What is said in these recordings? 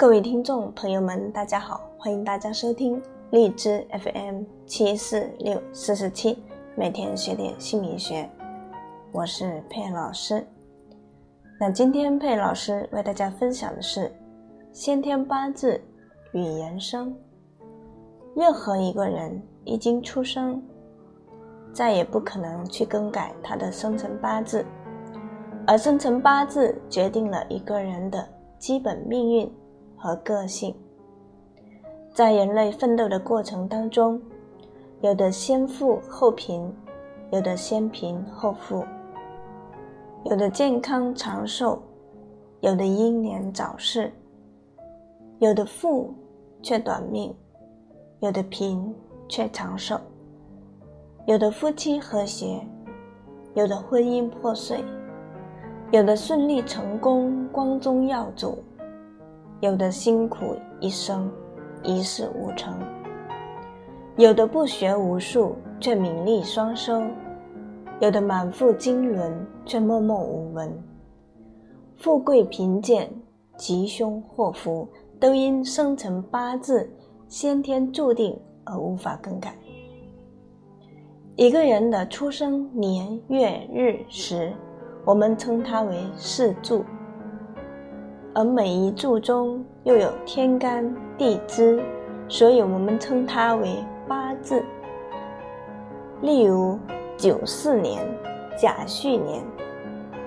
各位听众朋友们，大家好，欢迎大家收听荔枝 FM 七四六四四七，每天学点姓名学，我是佩老师。那今天佩老师为大家分享的是先天八字与人生。任何一个人一经出生，再也不可能去更改他的生辰八字，而生辰八字决定了一个人的基本命运。和个性，在人类奋斗的过程当中，有的先富后贫，有的先贫后富，有的健康长寿，有的英年早逝，有的富却短命，有的贫却长寿，有的夫妻和谐，有的婚姻破碎，有的顺利成功，光宗耀祖。有的辛苦一生，一事无成；有的不学无术，却名利双收；有的满腹经纶，却默默无闻。富贵贫贱，吉凶祸福，都因生辰八字先天注定而无法更改。一个人的出生年月日时，我们称它为四柱。而每一柱中又有天干地支，所以我们称它为八字。例如九四年甲戌年，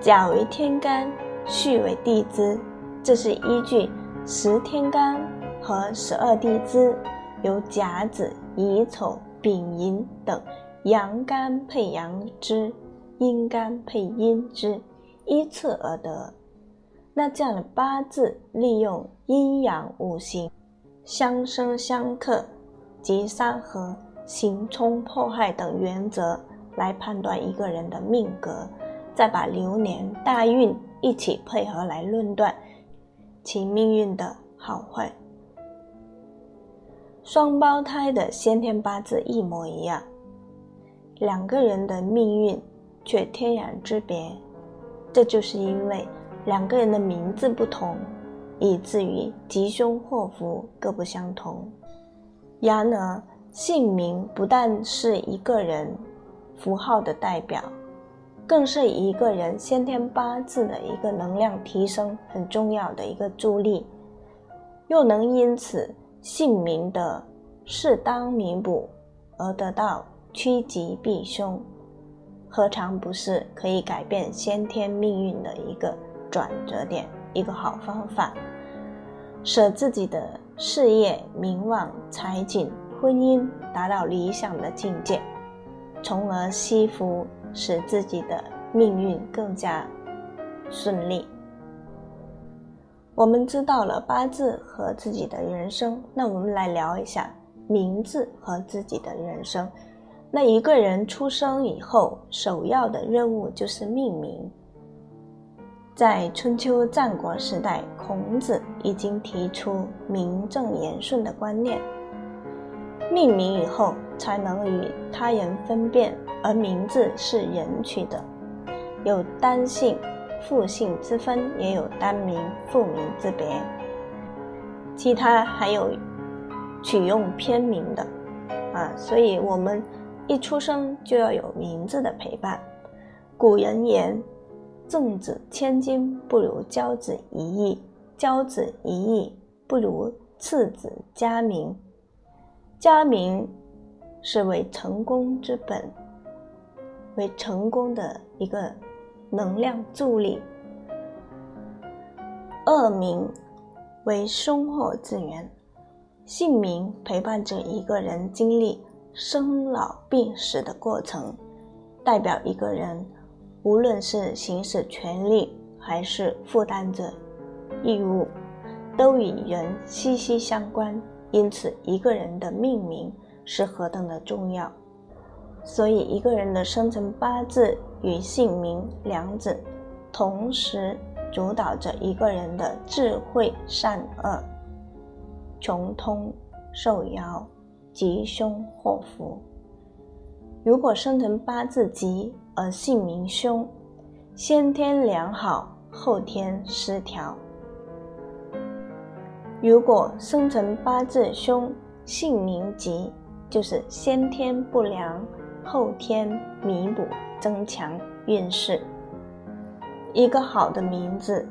甲为天干，戌为地支，这是依据十天干和十二地支，由甲子、乙丑、丙寅等阳干配阳支，阴干配阴支，依次而得。那这样的八字，利用阴阳五行相生相克及三合、刑冲破害等原则来判断一个人的命格，再把流年大运一起配合来论断其命运的好坏。双胞胎的先天八字一模一样，两个人的命运却天壤之别，这就是因为。两个人的名字不同，以至于吉凶祸福各不相同。然而，姓名不但是一个人符号的代表，更是一个人先天八字的一个能量提升很重要的一个助力。又能因此姓名的适当弥补而得到趋吉避凶，何尝不是可以改变先天命运的一个？转折点，一个好方法，使自己的事业、名望、财景、婚姻达到理想的境界，从而惜福，使自己的命运更加顺利。我们知道了八字和自己的人生，那我们来聊一下名字和自己的人生。那一个人出生以后，首要的任务就是命名。在春秋战国时代，孔子已经提出名正言顺的观念。命名以后，才能与他人分辨，而名字是人取的，有单姓、复姓之分，也有单名、复名之别。其他还有取用偏名的，啊，所以我们一出生就要有名字的陪伴。古人言。赠子千金不如教子一亿，教子一亿不如赐子佳名。佳名是为成功之本，为成功的一个能量助力。恶名为凶祸之源，姓名陪伴着一个人经历生老病死的过程，代表一个人。无论是行使权利还是负担着义务，都与人息息相关。因此，一个人的命名是何等的重要。所以，一个人的生辰八字与姓名两者，同时主导着一个人的智慧善恶、穷通受摇、吉凶祸福。如果生辰八字吉，而姓名凶，先天良好，后天失调。如果生辰八字凶，姓名吉，就是先天不良，后天弥补增强运势。一个好的名字，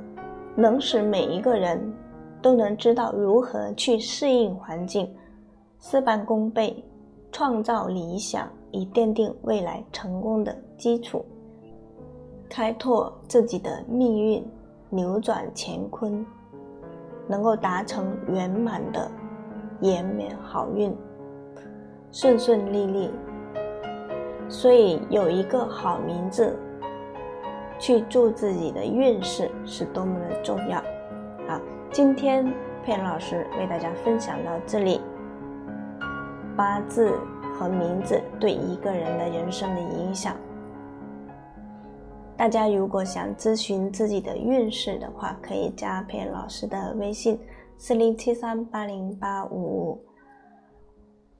能使每一个人都能知道如何去适应环境，事半功倍，创造理想，以奠定未来成功的基础，开拓自己的命运，扭转乾坤。能够达成圆满的延绵好运，顺顺利利。所以有一个好名字，去助自己的运势是多么的重要。啊，今天佩老师为大家分享到这里，八字和名字对一个人的人生的影响。大家如果想咨询自己的运势的话，可以加佩老师的微信：四零七三八零八五五，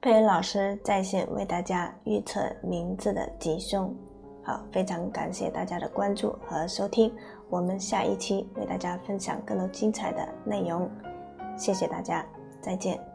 佩老师在线为大家预测名字的吉凶。好，非常感谢大家的关注和收听，我们下一期为大家分享更多精彩的内容。谢谢大家，再见。